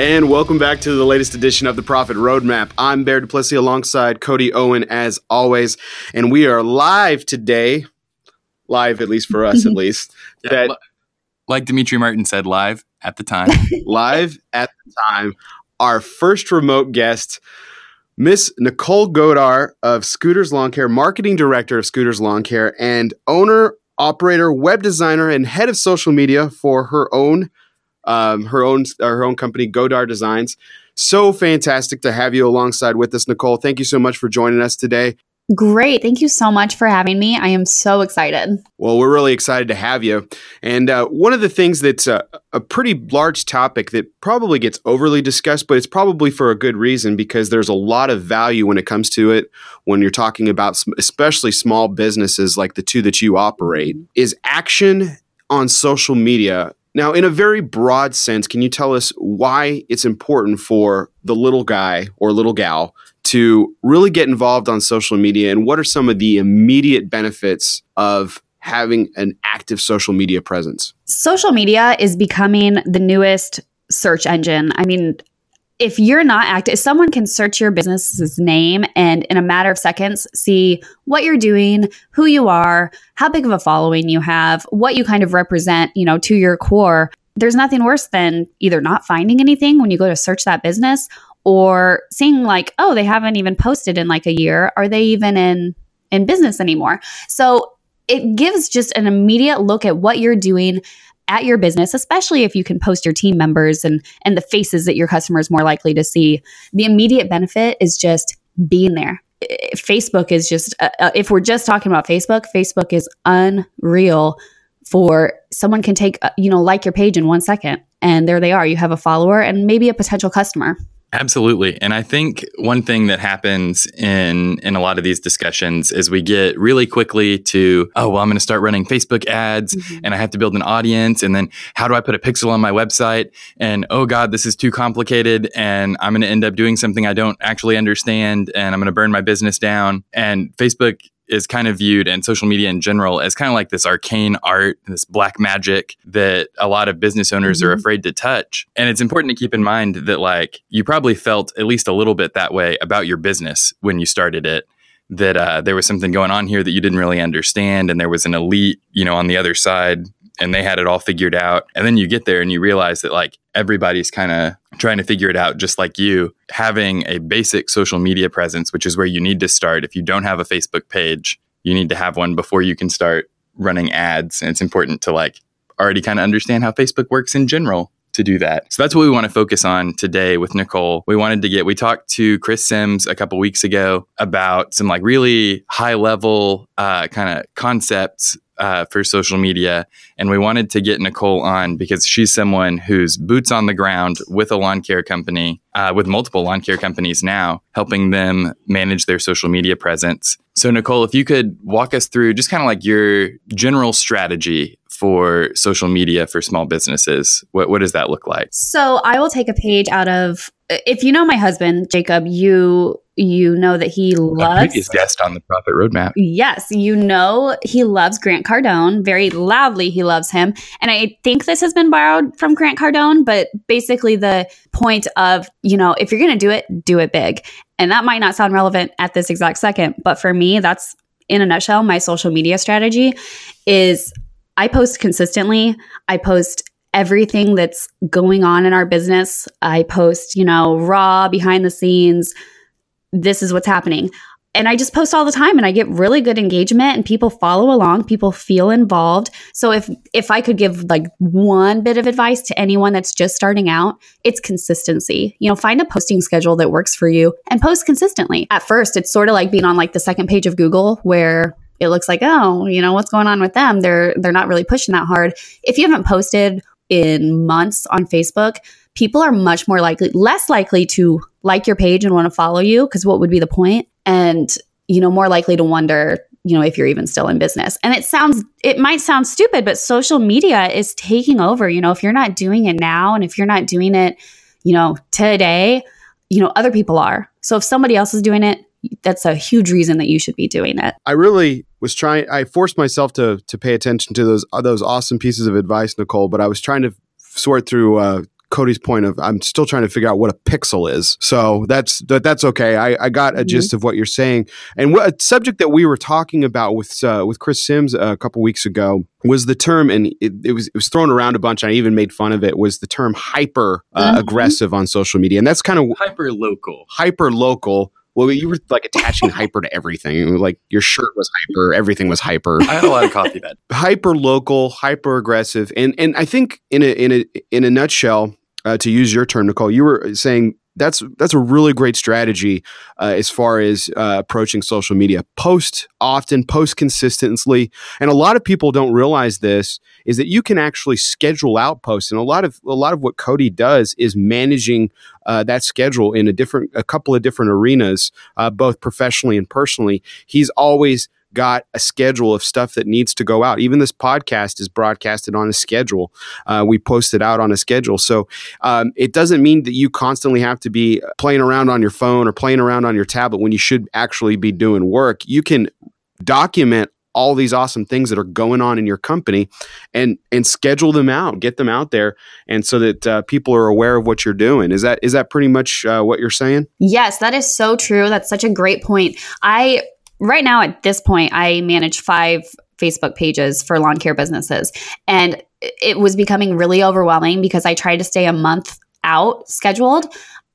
And welcome back to the latest edition of the Profit Roadmap. I'm Bear Duplessis alongside Cody Owen as always. And we are live today, live at least for us at least. Yeah, that like Demetri Martin said live at the time. live at the time, our first remote guest, Miss Nicholle Godar of Scooter's Lawn Care, marketing director of Scooter's Lawn Care, and owner, operator, web designer, and head of social media for her own um, her own her own company, Godar Designs. So fantastic to have you alongside with us, Nicholle. Thank you so much for joining us today. Great. Thank you so much for having me. I am so excited. Well, we're really excited to have you. And uh, one of the things that's a, a pretty large topic that probably gets overly discussed, but it's probably for a good reason because there's a lot of value when it comes to it when you're talking about sm- especially small businesses like the two that you operate, is action on social media. Now, in a very broad sense, can you tell us why it's important for the little guy or little gal to really get involved on social media and what are some of the immediate benefits of having an active social media presence? Social media is becoming the newest search engine. I mean, if you're not active, if someone can search your business's name and in a matter of seconds see what you're doing, who you are, how big of a following you have, what you kind of represent, you know, to your core. There's nothing worse than either not finding anything when you go to search that business or seeing like, oh, they haven't even posted in like a year. Are they even in in business anymore? So it gives just an immediate look at what you're doing at your business, especially if you can post your team members and and the faces that your customers more likely to see. The immediate benefit is just being there. Facebook is just uh, uh, if we're just talking about Facebook, Facebook is unreal for someone can take uh, you know like your page in 1 second and there they are. You have a follower and maybe a potential customer. Absolutely. And I think one thing that happens in in a lot of these discussions is we get really quickly to, oh, well, I'm going to start running Facebook ads Mhm. and I have to build an audience and then how do I put a pixel on my website? And oh god, this is too complicated and I'm going to end up doing something I don't actually understand and I'm going to burn my business down. And Facebook is kind of viewed and social media in general as kind of like this arcane art, this black magic that a lot of business owners are Mhm. afraid to touch. And it's important to keep in mind that like you probably felt at least a little bit that way about your business when you started it. That uh, there was something going on here that you didn't really understand, and there was an elite, you know, on the other side, and they had it all figured out. And then you get there and you realize that like everybody's kind of trying to figure it out just like you. Having a basic social media presence, which is where you need to start. If you don't have a Facebook page, you need to have one before you can start running ads. And it's important to like already kind of understand how Facebook works in general to do that. So that's what we want to focus on today with Nicholle. We wanted to get, we talked to Chris Sims a couple weeks ago about some like really high level uh, kind of concepts uh, for social media. And we wanted to get Nicholle on because she's someone who's boots on the ground with a lawn care company, uh, with multiple lawn care companies now, helping them manage their social media presence. So, Nicholle, if you could walk us through just kind of like your general strategy for social media for small businesses, what, what does that look like? So I will take a page out of if you know my husband, Jacob, you you know that he A loves previous guest on the Profit Roadmap. Yes, you know he loves Grant Cardone very loudly. He loves him, and I think this has been borrowed from Grant Cardone. But basically, the point of you know if you're going to do it, do it big, and that might not sound relevant at this exact second, but for me, that's in a nutshell my social media strategy is I post consistently. I post everything that's going on in our business. I post, you know, raw behind the scenes. This is what's happening and I just post all the time and I get really good engagement and people follow along, people feel involved. So if if I could give like one bit of advice to anyone that's just starting out, it's consistency. You know, find a posting schedule that works for you and post consistently. At first, it's sort of like being on like the second page of Google where it looks like, "Oh, you know, what's going on with them? They're they're not really pushing that hard." If you haven't posted in months on Facebook, people are much more likely less likely to like your page and want to follow you because what would be the point? and you know more likely to wonder you know if you're even still in business. And it sounds it might sound stupid but social media is taking over you know? If you're not doing it now and if you're not doing it you know today you know other people are. So if somebody else is doing it that's a huge reason that you should be doing it. I really was trying. I forced myself to to pay attention to those uh, those awesome pieces of advice, Nicholle. But I was trying to sort through uh, Cody's point of I'm still trying to figure out what a pixel is. So that's that, that's okay. I, I got a mm-hmm. gist of what you're saying. And what a subject that we were talking about with uh, with Chris Sims a couple weeks ago was the term, and it, it, was it was thrown around a bunch. I even made fun of it. Was the term hyper uh, mm-hmm. aggressive on social media, and that's kind of hyper local, hyper local well, you were like attaching hyper to everything. Like your shirt was hyper, everything was hyper. I had a lot of coffee then. hyper local, hyper aggressive, and and I think in a in a in a nutshell, uh, to use your term, Nicholle, you were saying that's that's a really great strategy uh, as far as uh, approaching social media. Post often, post consistently, and a lot of people don't realize this is that you can actually schedule out posts, and a lot of a lot of what Cody does is managing uh, that schedule in a different a couple of different arenas, uh, both professionally and personally. He's always got a schedule of stuff that needs to go out. Even this podcast is broadcasted on a schedule. Uh, we post it out on a schedule. So um, it doesn't mean that you constantly have to be playing around on your phone or playing around on your tablet when you should actually be doing work. You can document all these awesome things that are going on in your company and and schedule them out get them out there and so that uh, people are aware of what you're doing is that is that pretty much uh, what you're saying yes that is so true that's such a great point i right now at this point, I manage five Facebook pages for lawn care businesses. And it was becoming really overwhelming because I tried to stay a month out scheduled.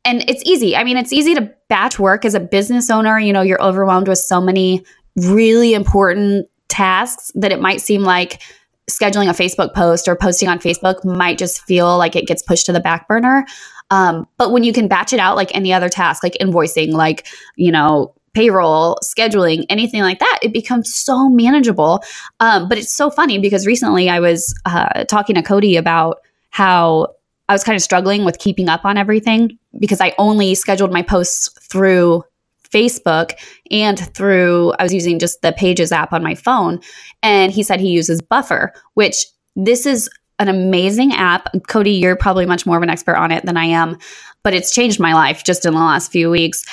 And it's easy. I mean, it's easy to batch work as a business owner. You know, you're overwhelmed with so many really important tasks that it might seem like scheduling a Facebook post or posting on Facebook might just feel like it gets pushed to the back burner. Um, but when you can batch it out like any other task, like invoicing, like, you know, payroll, scheduling, anything like that, it becomes so manageable. Um, but it's so funny because recently I was uh, talking to Cody about how I was kind of struggling with keeping up on everything because I only scheduled my posts through Facebook and through, I was using just the Pages app on my phone. And he said he uses Buffer, which this is an amazing app. Cody, you're probably much more of an expert on it than I am, but it's changed my life just in the last few weeks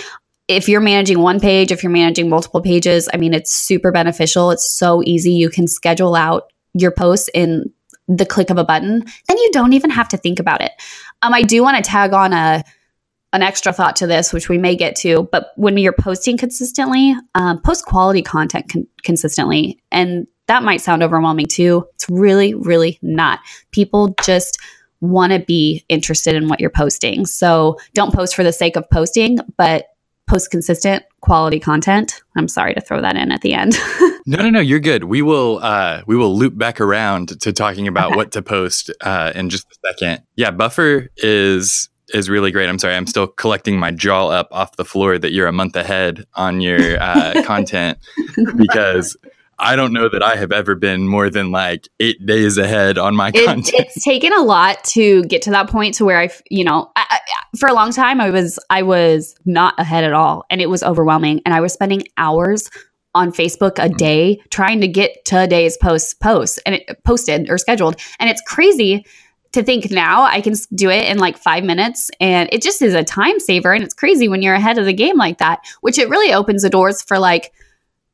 if you're managing one page, if you're managing multiple pages, I mean, it's super beneficial. It's so easy. You can schedule out your posts in the click of a button, and you don't even have to think about it. Um, I do want to tag on a an extra thought to this, which we may get to, but when you're posting consistently, um, post quality content con- consistently, and that might sound overwhelming too. It's really, really not. People just want to be interested in what you're posting. So don't post for the sake of posting, but post consistent quality content. I'm sorry to throw that in at the end. no, no, no, you're good. We will uh, we will loop back around to talking about okay. what to post uh, in just a second. Yeah, Buffer is is really great. I'm sorry, I'm still collecting my jaw up off the floor that you're a month ahead on your uh, content because I don't know that I have ever been more than like eight days ahead on my it, content. It's taken a lot to get to that point to where I, you know, I, I, for a long time I was I was not ahead at all, and it was overwhelming, and I was spending hours on Facebook a mm-hmm. day trying to get today's posts post and it posted or scheduled, and it's crazy to think now I can do it in like five minutes and it just is a time saver. And it's crazy when you're ahead of the game like that, which it really opens the doors for like,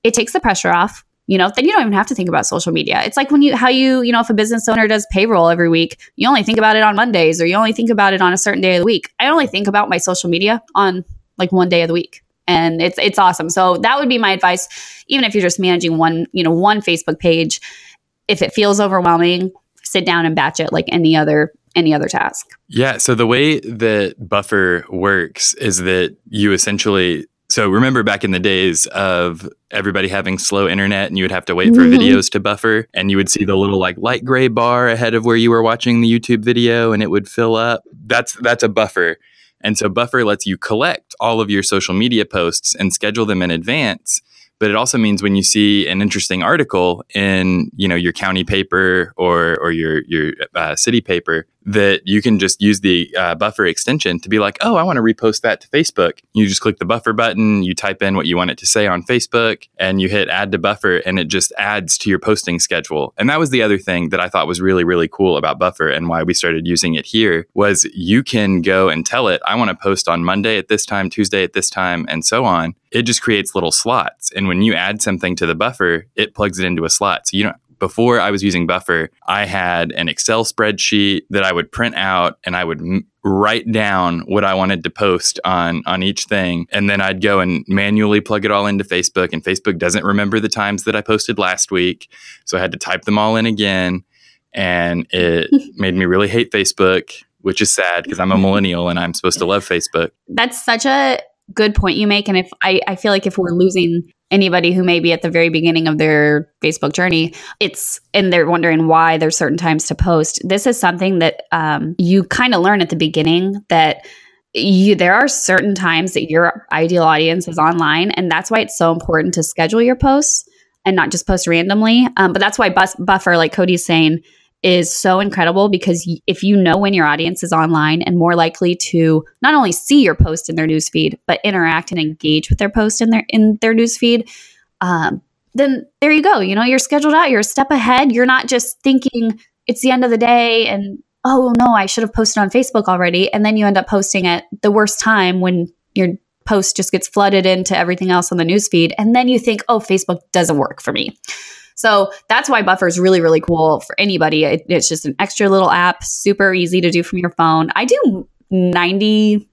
it takes the pressure off you know, then you don't even have to think about social media. It's like when you, how you, you know, if a business owner does payroll every week, you only think about it on Mondays or you only think about it on a certain day of the week. I only think about my social media on like one day of the week. And it's, it's awesome. So that would be my advice. Even if you're just managing one, you know, one Facebook page, if it feels overwhelming, sit down and batch it like any other any other task. Yeah. So the way that Buffer works is that you essentially so remember back in the days of everybody having slow internet and you would have to wait for mm-hmm. videos to buffer and you would see the little like light gray bar ahead of where you were watching the YouTube video and it would fill up. That's that's a buffer. And so buffer lets you collect all of your social media posts and schedule them in advance but it also means when you see an interesting article in you know your county paper or or your your uh, city paper that you can just use the uh, buffer extension to be like oh i want to repost that to facebook. You just click the buffer button you type in what you want it to say on facebook and you hit add to buffer and it just adds to your posting schedule. And that was the other thing that i thought was really really cool about buffer and why we started using it here was you can go and tell it i want to post on monday at this time tuesday at this time and so on. It just creates little slots and when you add something to the buffer, it plugs it into a slot. So you don't before I was using Buffer, I had an Excel spreadsheet that I would print out and I would m- write down what I wanted to post on on each thing and then I'd go and manually plug it all into Facebook and Facebook doesn't remember the times that I posted last week so I had to type them all in again and it made me really hate Facebook which is sad because I'm a millennial and I'm supposed to love Facebook. That's such a good point you make and if I, I feel like if we're losing anybody who may be at the very beginning of their Facebook journey, it's and they're wondering why there's certain times to post. This is something that um, you kind of learn at the beginning that you there are certain times that your ideal audience is online, and that's why it's so important to schedule your posts and not just post randomly. Um, but that's why bus- buffer, like Cody's saying, is so incredible because if you know when your audience is online and more likely to not only see your post in their newsfeed but interact and engage with their post in their in their newsfeed, um, then there you go. You know, you're scheduled out. You're a step ahead. You're not just thinking it's the end of the day and oh no, I should have posted on Facebook already, and then you end up posting at the worst time when your post just gets flooded into everything else on the newsfeed, and then you think, oh, Facebook doesn't work for me. So that's why Buffer is really, really cool for anybody. It, it's just an extra little app, super easy to do from your phone. I do 90%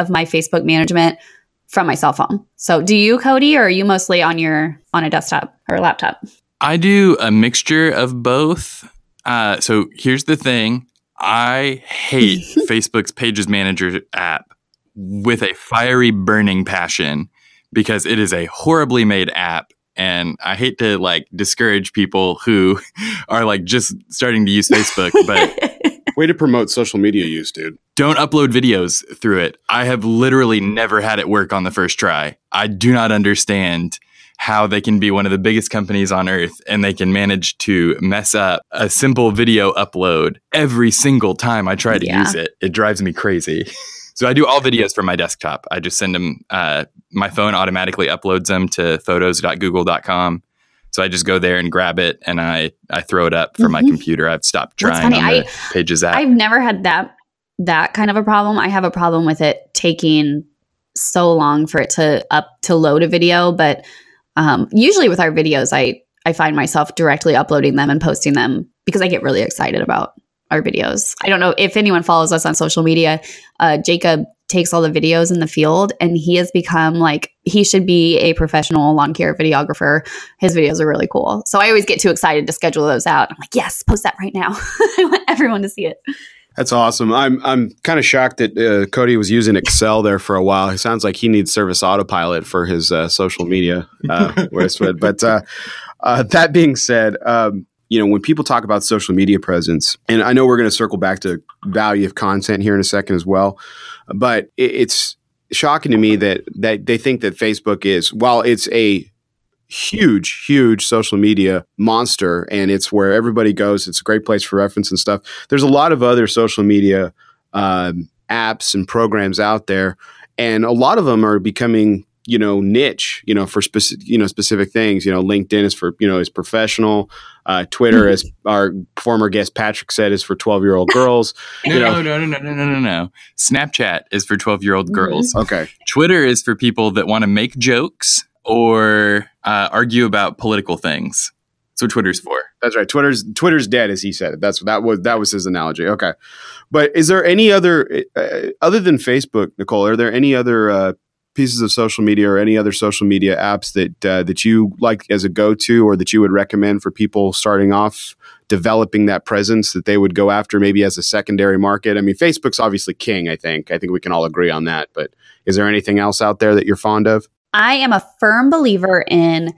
of my Facebook management from my cell phone. So do you, Cody, or are you mostly on your on a desktop or a laptop? I do a mixture of both. Uh, so here's the thing. I hate Facebook's Pages Manager app with a fiery burning passion because it is a horribly made app and I hate to like discourage people who are like just starting to use Facebook, but way to promote social media use, dude. Don't upload videos through it. I have literally never had it work on the first try. I do not understand how they can be one of the biggest companies on earth and they can manage to mess up a simple video upload every single time I try to yeah. use it. It drives me crazy. So I do all videos from my desktop. I just send them. Uh, my phone automatically uploads them to photos.google.com. So I just go there and grab it, and I I throw it up for mm-hmm. my computer. I've stopped trying on I, Pages app. I've never had that that kind of a problem. I have a problem with it taking so long for it to up to load a video, but um, usually with our videos, I I find myself directly uploading them and posting them because I get really excited about our videos. I don't know if anyone follows us on social media. Uh, Jacob takes all the videos in the field and he has become like he should be a professional lawn care videographer. His videos are really cool. So I always get too excited to schedule those out. I'm like, yes, post that right now. I want everyone to see it. That's awesome. I'm I'm kind of shocked that uh, Cody was using Excel there for a while. It sounds like he needs service autopilot for his uh, social media. Uh, but uh, uh, that being said, um, you know, when people talk about social media presence, and I know we're going to circle back to value of content here in a second as well, but it's shocking to me that that they think that Facebook is while it's a huge, huge social media monster and it's where everybody goes. It's a great place for reference and stuff. There's a lot of other social media um, apps and programs out there, and a lot of them are becoming you know niche you know for specific you know specific things you know linkedin is for you know is professional uh, twitter mm-hmm. as our former guest patrick said is for 12 year old girls no, no, no no no no no no no snapchat is for 12 year old girls mm-hmm. okay twitter is for people that want to make jokes or uh, argue about political things that's what Twitter's for. That's right. Twitter's Twitter's dead, as he said. That's that was that was his analogy. Okay, but is there any other uh, other than Facebook, Nicholle? Are there any other uh, pieces of social media or any other social media apps that uh, that you like as a go to or that you would recommend for people starting off developing that presence that they would go after maybe as a secondary market? I mean, Facebook's obviously king. I think I think we can all agree on that. But is there anything else out there that you're fond of? I am a firm believer in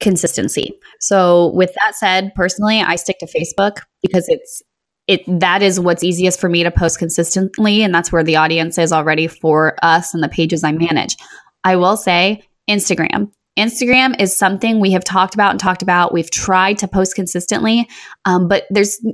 consistency. So, with that said, personally, I stick to Facebook because it's it that is what's easiest for me to post consistently and that's where the audience is already for us and the pages I manage. I will say Instagram. Instagram is something we have talked about and talked about. We've tried to post consistently, um, but there's,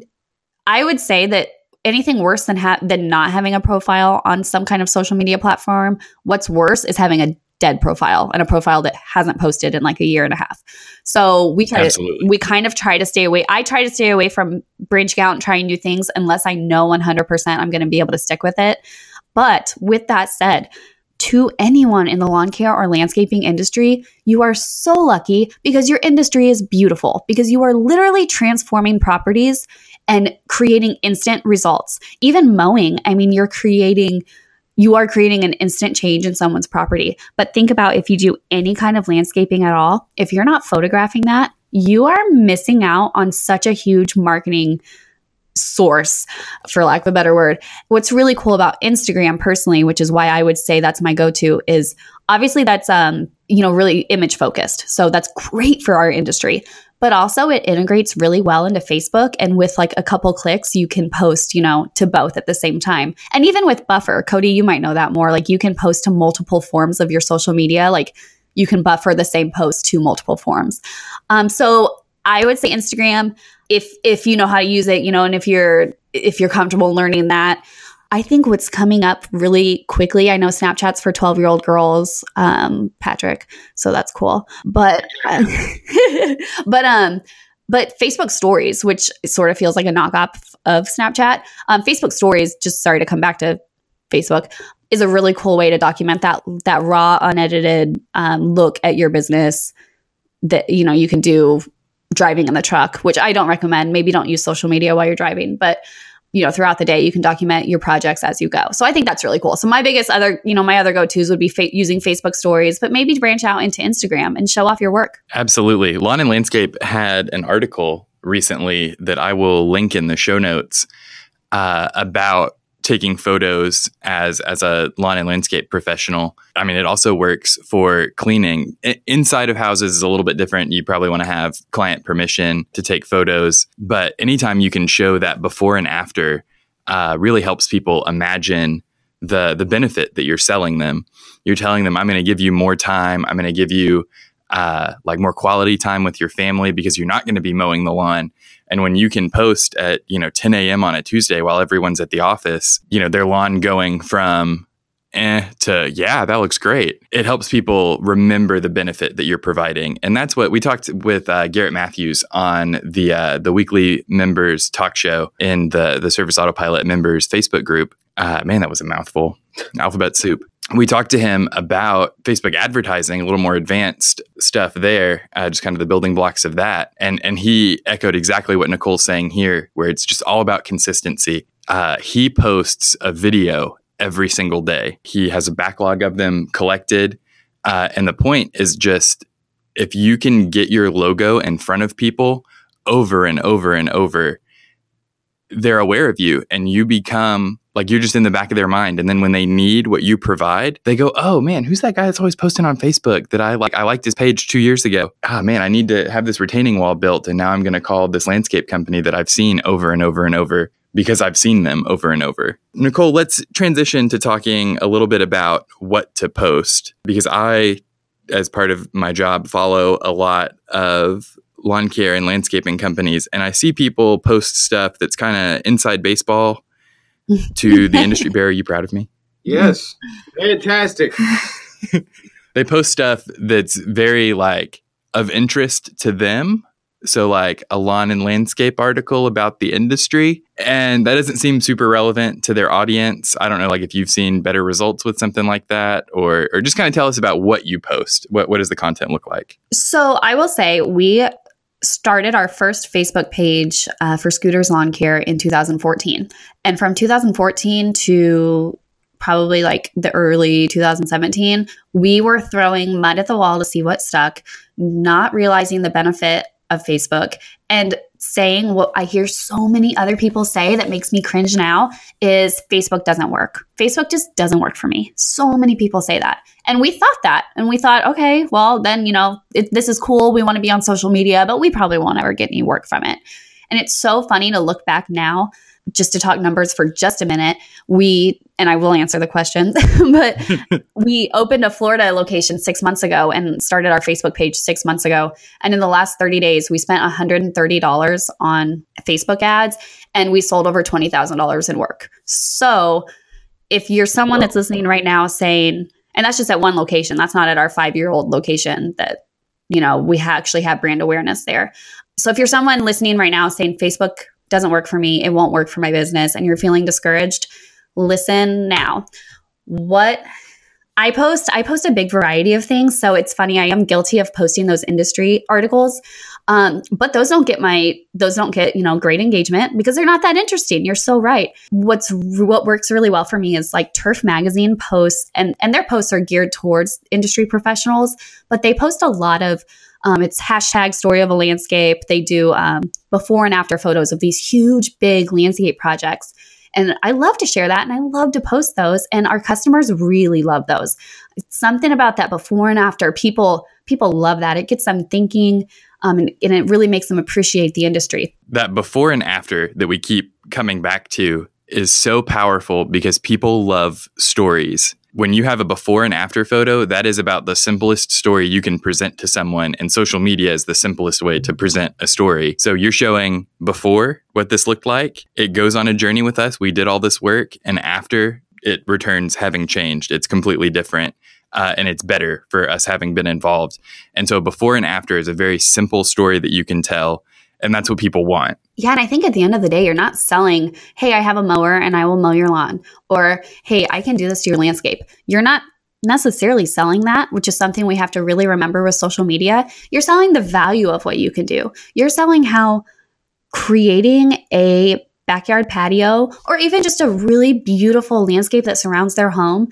I would say that anything worse than ha- than not having a profile on some kind of social media platform. What's worse is having a dead profile and a profile that hasn't posted in like a year and a half. So we try Absolutely. to, we kind of try to stay away. I try to stay away from branching out and trying new things unless I know 100% I'm going to be able to stick with it. But with that said, to anyone in the lawn care or landscaping industry, you are so lucky because your industry is beautiful, because you are literally transforming properties and creating instant results. Even mowing, I mean, you're creating you are creating an instant change in someone's property. But think about if you do any kind of landscaping at all, if you're not photographing that, you are missing out on such a huge marketing source, for lack of a better word. What's really cool about Instagram personally, which is why I would say that's my go-to, is obviously that's um, you know, really image focused. So that's great for our industry. But also it integrates really well into Facebook and with like a couple clicks you can post, you know, to both at the same time. And even with Buffer, Cody, you might know that more. Like you can post to multiple forms of your social media. Like you can buffer the same post to multiple forms. Um, so I would say Instagram if if you know how to use it, you know, and if you're if you're comfortable learning that. I think what's coming up really quickly, I know Snapchat's for 12 year old girls, um, Patrick, so that's cool. But, uh, but, um, but Facebook stories, which sort of feels like a knockoff of Snapchat, um, Facebook stories, just sorry to come back to Facebook, is a really cool way to document that, that raw, unedited, um, look at your business that, you know, you can do driving in the truck, which I don't recommend. Maybe don't use social media while you're driving, but you know, throughout the day, you can document your projects as you go. So I think that's really cool. So my biggest other, you know, my other go-tos would be fa- using Facebook stories, but maybe branch out into Instagram and show off your work. Absolutely. Lawn and Landscape had an article recently that I will link in the show notes uh, about taking photos as as a lawn and landscape professional. I mean, it also works for cleaning. I- inside of houses is a little bit different. You probably want to have client permission to take photos, but anytime you can show that before and after, uh, really helps people imagine the the benefit that you're selling them. You're telling them, "I'm going to give you more time. I'm going to give you." Uh, like more quality time with your family because you're not going to be mowing the lawn and when you can post at, you know, 10 a.m. on a Tuesday while everyone's at the office, you know, their lawn going from eh to yeah, that looks great. It helps people remember the benefit that you're providing. And that's what we talked with uh, Garrett Matthews on the uh, the weekly members talk show in the the Service Autopilot members Facebook group. Uh, man, that was a mouthful. Alphabet soup we talked to him about Facebook advertising, a little more advanced stuff there, uh, just kind of the building blocks of that. And and he echoed exactly what Nicholle's saying here, where it's just all about consistency. Uh, he posts a video every single day. He has a backlog of them collected, uh, and the point is just if you can get your logo in front of people over and over and over, they're aware of you, and you become like you're just in the back of their mind. And then when they need what you provide, they go, Oh man, who's that guy that's always posting on Facebook that I like? I liked his page two years ago. Ah man, I need to have this retaining wall built. And now I'm going to call this landscape company that I've seen over and over and over because I've seen them over and over. Nicholle, let's transition to talking a little bit about what to post because I, as part of my job, follow a lot of lawn care and landscaping companies. And I see people post stuff that's kind of inside baseball to the industry bear. Are you proud of me? Yes. Fantastic. they post stuff that's very like of interest to them. So, like a lawn and landscape article about the industry. And that doesn't seem super relevant to their audience. I don't know, like if you've seen better results with something like that, or, or just kind of tell us about what you post. What, what does the content look like? So, I will say we started our first Facebook page uh, for Scooter's Lawn Care in 2014. And from 2014 to probably like the early 2017, we were throwing mud at the wall to see what stuck, not realizing the benefit of Facebook and saying what I hear so many other people say that makes me cringe now is Facebook doesn't work. Facebook just doesn't work for me. So many people say that. And we thought that. And we thought, okay, well, then, you know, it, this is cool. We want to be on social media, but we probably won't ever get any work from it. And it's so funny to look back now just to talk numbers for just a minute, we, and I will answer the question, but we opened a Florida location six months ago and started our Facebook page six months ago. And in the last 30 days, we spent $130 on Facebook ads and we sold over $20,000 in work. So if you're someone that's listening right now saying, and that's just at one location, that's not at our five year old location that, you know, we ha- actually have brand awareness there. So if you're someone listening right now saying Facebook doesn't work for me, it won't work for my business, and you're feeling discouraged, listen now. What I post I post a big variety of things, so it's funny. I am guilty of posting those industry articles, um, but those don't get my those don't get you know great engagement because they're not that interesting. You're so right. What's what works really well for me is like Turf Magazine posts, and and their posts are geared towards industry professionals, but they post a lot of um, it's hashtag story of a landscape. They do um, before and after photos of these huge, big landscape projects. And I love to share that and I love to post those. And our customers really love those. It's something about that before and after. People people love that. It gets them thinking um, and, and it really makes them appreciate the industry. That before and after that we keep coming back to is so powerful because people love stories when you have a before and after photo, that is about the simplest story you can present to someone. And social media is the simplest way to present a story. So you're showing before what this looked like. It goes on a journey with us. We did all this work. And after it returns having changed, it's completely different. Uh, and it's better for us having been involved. And so before and after is a very simple story that you can tell and that's what people want. Yeah, and I think at the end of the day, you're not selling, hey, I have a mower and I will mow your lawn, or hey, I can do this to your landscape. You're not necessarily selling that, which is something we have to really remember with social media. You're selling the value of what you can do. You're selling how creating a backyard patio or even just a really beautiful landscape that surrounds their home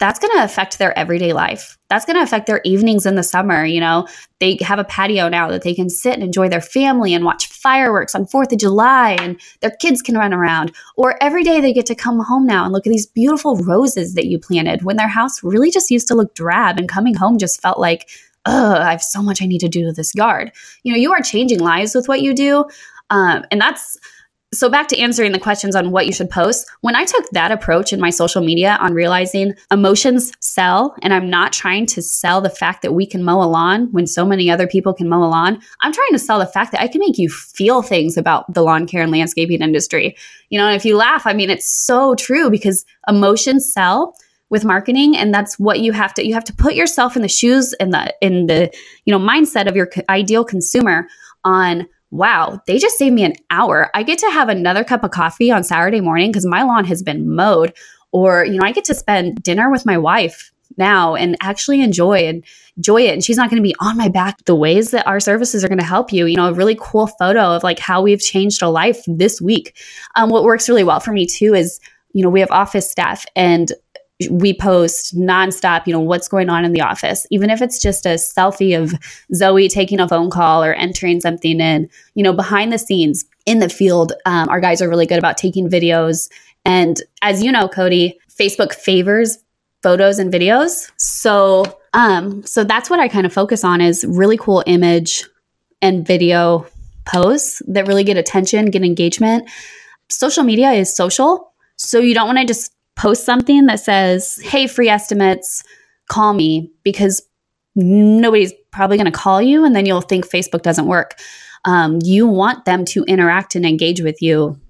that's going to affect their everyday life. That's going to affect their evenings in the summer. You know, they have a patio now that they can sit and enjoy their family and watch fireworks on 4th of July and their kids can run around. Or every day they get to come home now and look at these beautiful roses that you planted when their house really just used to look drab and coming home just felt like, oh, I have so much I need to do to this yard. You know, you are changing lives with what you do. Um, and that's, so back to answering the questions on what you should post when i took that approach in my social media on realizing emotions sell and i'm not trying to sell the fact that we can mow a lawn when so many other people can mow a lawn i'm trying to sell the fact that i can make you feel things about the lawn care and landscaping industry. You know and if you laugh i mean it's so true because emotions sell with marketing and that's what you have to you have to put yourself in the shoes and the in the you know mindset of your ideal consumer on wow, they just saved me an hour. I get to have another cup of coffee on Saturday morning because my lawn has been mowed. Or, you know, I get to spend dinner with my wife now and actually enjoy and enjoy it. And she's not going to be on my back. The ways that our services are going to help you, you know, a really cool photo of like how we've changed a life this week. Um, what works really well for me too is, you know, we have office staff and we post nonstop, you know, what's going on in the office, even if it's just a selfie of Zoe taking a phone call or entering something in, you know, behind the scenes in the field. Um, our guys are really good about taking videos. And as you know, Cody, Facebook favors photos and videos. So, um, so that's what I kind of focus on is really cool image and video posts that really get attention, get engagement. Social media is social. So you don't want to just post something that says, hey, free estimates, call me, because nobody's probably going to call you and then you'll think Facebook doesn't work. Um, you want them to interact and engage with you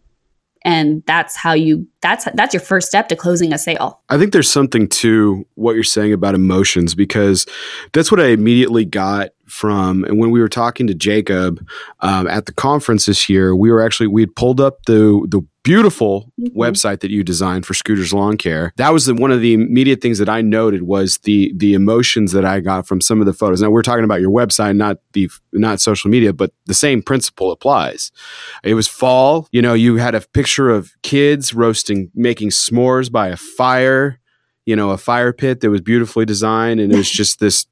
and that's how you that's that's your first step to closing a sale i think there's something to what you're saying about emotions because that's what i immediately got from and when we were talking to jacob um, at the conference this year we were actually we had pulled up the the beautiful mm-hmm. website that you designed for Scooter's Lawn Care. That was the, one of the immediate things that I noted was the the emotions that I got from some of the photos. Now we're talking about your website, not the not social media, but the same principle applies. It was fall. You know, you had a picture of kids roasting, making s'mores by a fire. You know, a fire pit that was beautifully designed, and it was just this.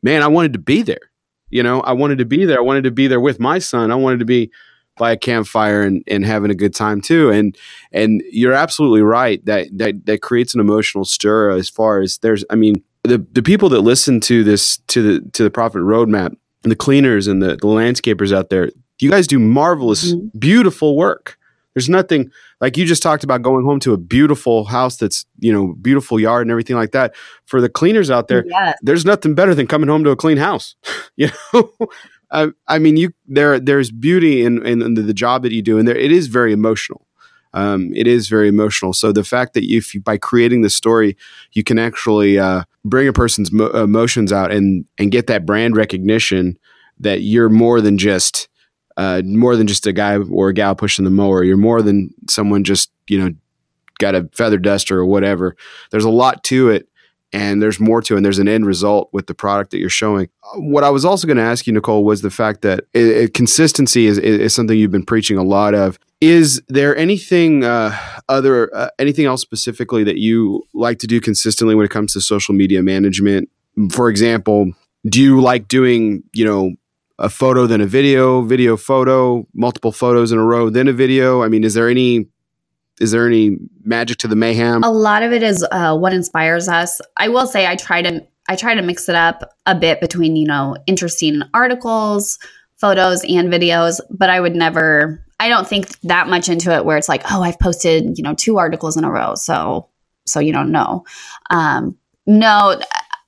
Man, I wanted to be there. You know, I wanted to be there. I wanted to be there with my son. I wanted to be by a campfire and, and having a good time too. And and you're absolutely right that that that creates an emotional stir as far as there's I mean the the people that listen to this to the to the profit roadmap and the cleaners and the, the landscapers out there, you guys do marvelous, mm-hmm. beautiful work. There's nothing like you just talked about going home to a beautiful house that's, you know, beautiful yard and everything like that. For the cleaners out there, yes. there's nothing better than coming home to a clean house. you know, I, mean, you there there's beauty in, in, in the job that you do, and there it is very emotional. Um, it is very emotional. So the fact that if you, by creating the story, you can actually uh, bring a person's mo- emotions out and and get that brand recognition that you're more than just uh, more than just a guy or a gal pushing the mower. You're more than someone just you know got a feather duster or whatever. There's a lot to it, and there's more to it and there's an end result with the product that you're showing. What I was also going to ask you, Nicholle, was the fact that it, it, consistency is, is something you've been preaching a lot of. Is there anything uh, other, uh, anything else specifically that you like to do consistently when it comes to social media management? For example, do you like doing, you know, a photo, then a video, video, photo, multiple photos in a row, then a video? I mean, is there any is there any magic to the mayhem? A lot of it is uh, what inspires us. I will say I try to I try to mix it up a bit between you know interesting articles, photos, and videos, but I would never. I don't think that much into it where it's like, oh, I've posted you know two articles in a row, so so you don't know. Um, no,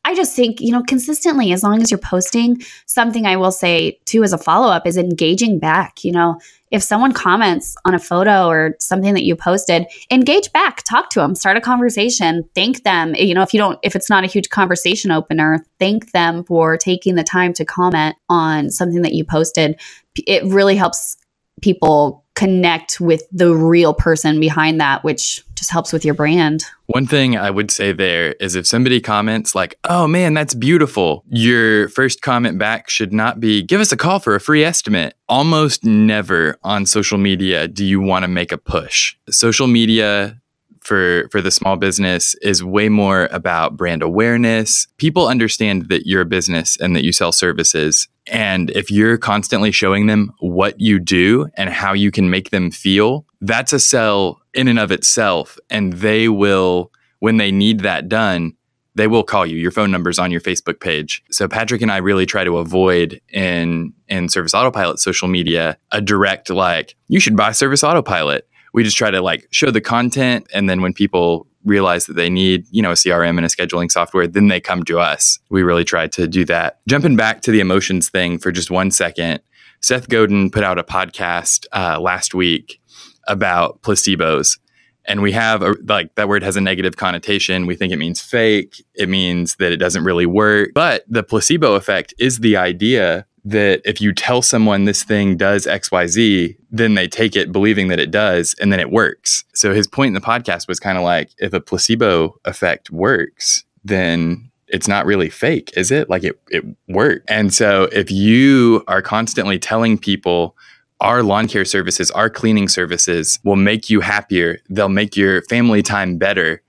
I just think, you know, consistently, as long as you're posting something, I will say too, as a follow up, is engaging back. You know, if someone comments on a photo or something that you posted, engage back, talk to them, start a conversation, thank them. You know, if you don't, if it's not a huge conversation opener, thank them for taking the time to comment on something that you posted. It really helps people connect with the real person behind that, which just helps with your brand. One thing I would say there is if somebody comments like, "Oh man, that's beautiful." Your first comment back should not be, "Give us a call for a free estimate." Almost never on social media do you want to make a push. Social media for for the small business is way more about brand awareness. People understand that you're a business and that you sell services. And if you're constantly showing them what you do and how you can make them feel, that's a sell in and of itself. And they will, when they need that done, they will call you. Your phone number's on your Facebook page. So Patrick and I really try to avoid in in Service Autopilot social media a direct like you should buy Service Autopilot we just try to like show the content and then when people realize that they need you know a crm and a scheduling software then they come to us we really try to do that jumping back to the emotions thing for just one second seth godin put out a podcast uh, last week about placebos and we have a, like that word has a negative connotation we think it means fake it means that it doesn't really work but the placebo effect is the idea that if you tell someone this thing does XYZ, then they take it believing that it does and then it works. So his point in the podcast was kind of like if a placebo effect works, then it's not really fake, is it? Like it it worked. And so if you are constantly telling people our lawn care services, our cleaning services will make you happier, they'll make your family time better.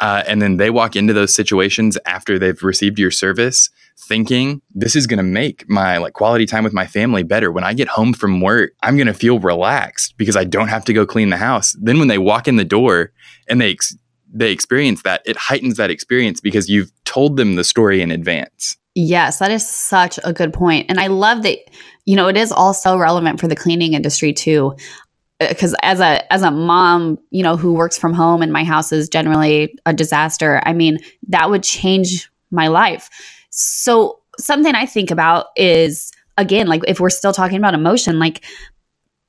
Uh, and then they walk into those situations after they've received your service thinking this is going to make my like quality time with my family better. When i get home from work i'm going to feel relaxed because i don't have to go clean the house. Then when they walk in the door and they ex- they experience that it heightens that experience because you've told them the story in advance yes that is such a good point and i love that you know it is also relevant for the cleaning industry too because uh, as a as a mom you know who works from home and my house is generally a disaster i mean that would change my life so something I think about is again, like if we're still talking about emotion, like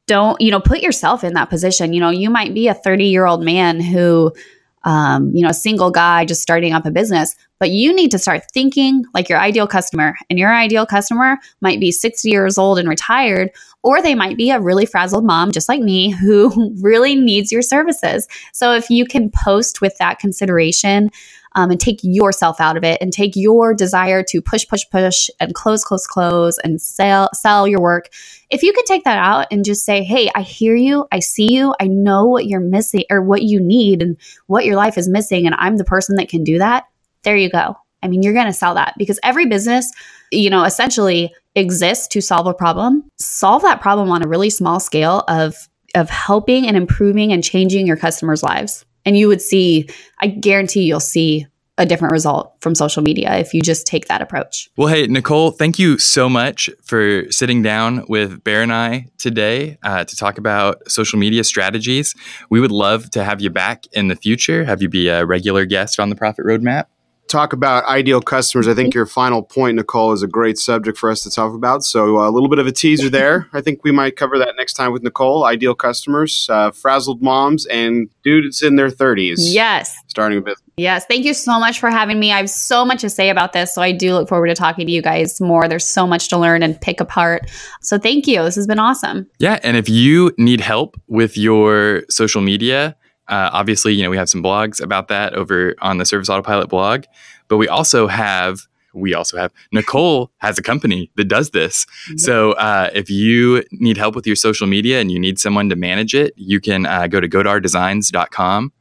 don't, you know, put yourself in that position. You know, you might be a 30 year old man who, um, you know, a single guy just starting up a business, but you need to start thinking like your ideal customer. And your ideal customer might be 60 years old and retired, or they might be a really frazzled mom, just like me, who really needs your services. So if you can post with that consideration, um, and take yourself out of it and take your desire to push, push, push and close, close, close and sell, sell your work. If you could take that out and just say, Hey, I hear you. I see you. I know what you're missing or what you need and what your life is missing. And I'm the person that can do that. There you go. I mean, you're going to sell that because every business, you know, essentially exists to solve a problem. Solve that problem on a really small scale of of helping and improving and changing your customers' lives. And you would see, I guarantee you'll see a different result from social media if you just take that approach. Well, hey, Nicholle, thank you so much for sitting down with Bear and I today uh, to talk about social media strategies. We would love to have you back in the future, have you be a regular guest on the Profit Roadmap talk about ideal customers, I think your final point, Nicholle, is a great subject for us to talk about. So uh, a little bit of a teaser there. I think we might cover that next time with Nicholle. Ideal customers, uh, frazzled moms, and dudes in their 30s. Yes. Starting a business. Yes. Thank you so much for having me. I have so much to say about this. So I do look forward to talking to you guys more. There's so much to learn and pick apart. So thank you. This has been awesome. Yeah. And if you need help with your social media, uh, obviously, you know, we have some blogs about that over on the Service Autopilot blog. But we also have we also have Nicholle has a company that does this. So uh, if you need help with your social media and you need someone to manage it, you can uh, go to godardesigns.com.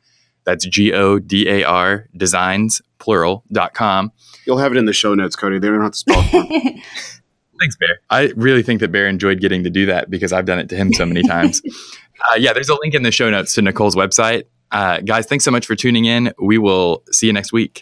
That's G O D A R designs plural.com. You'll have it in the show notes, Cody. They don't have to spell it. for me. Thanks, Bear. I really think that Bear enjoyed getting to do that because I've done it to him so many times. uh, yeah, there's a link in the show notes to Nicholle's website. Uh, guys, thanks so much for tuning in. We will see you next week.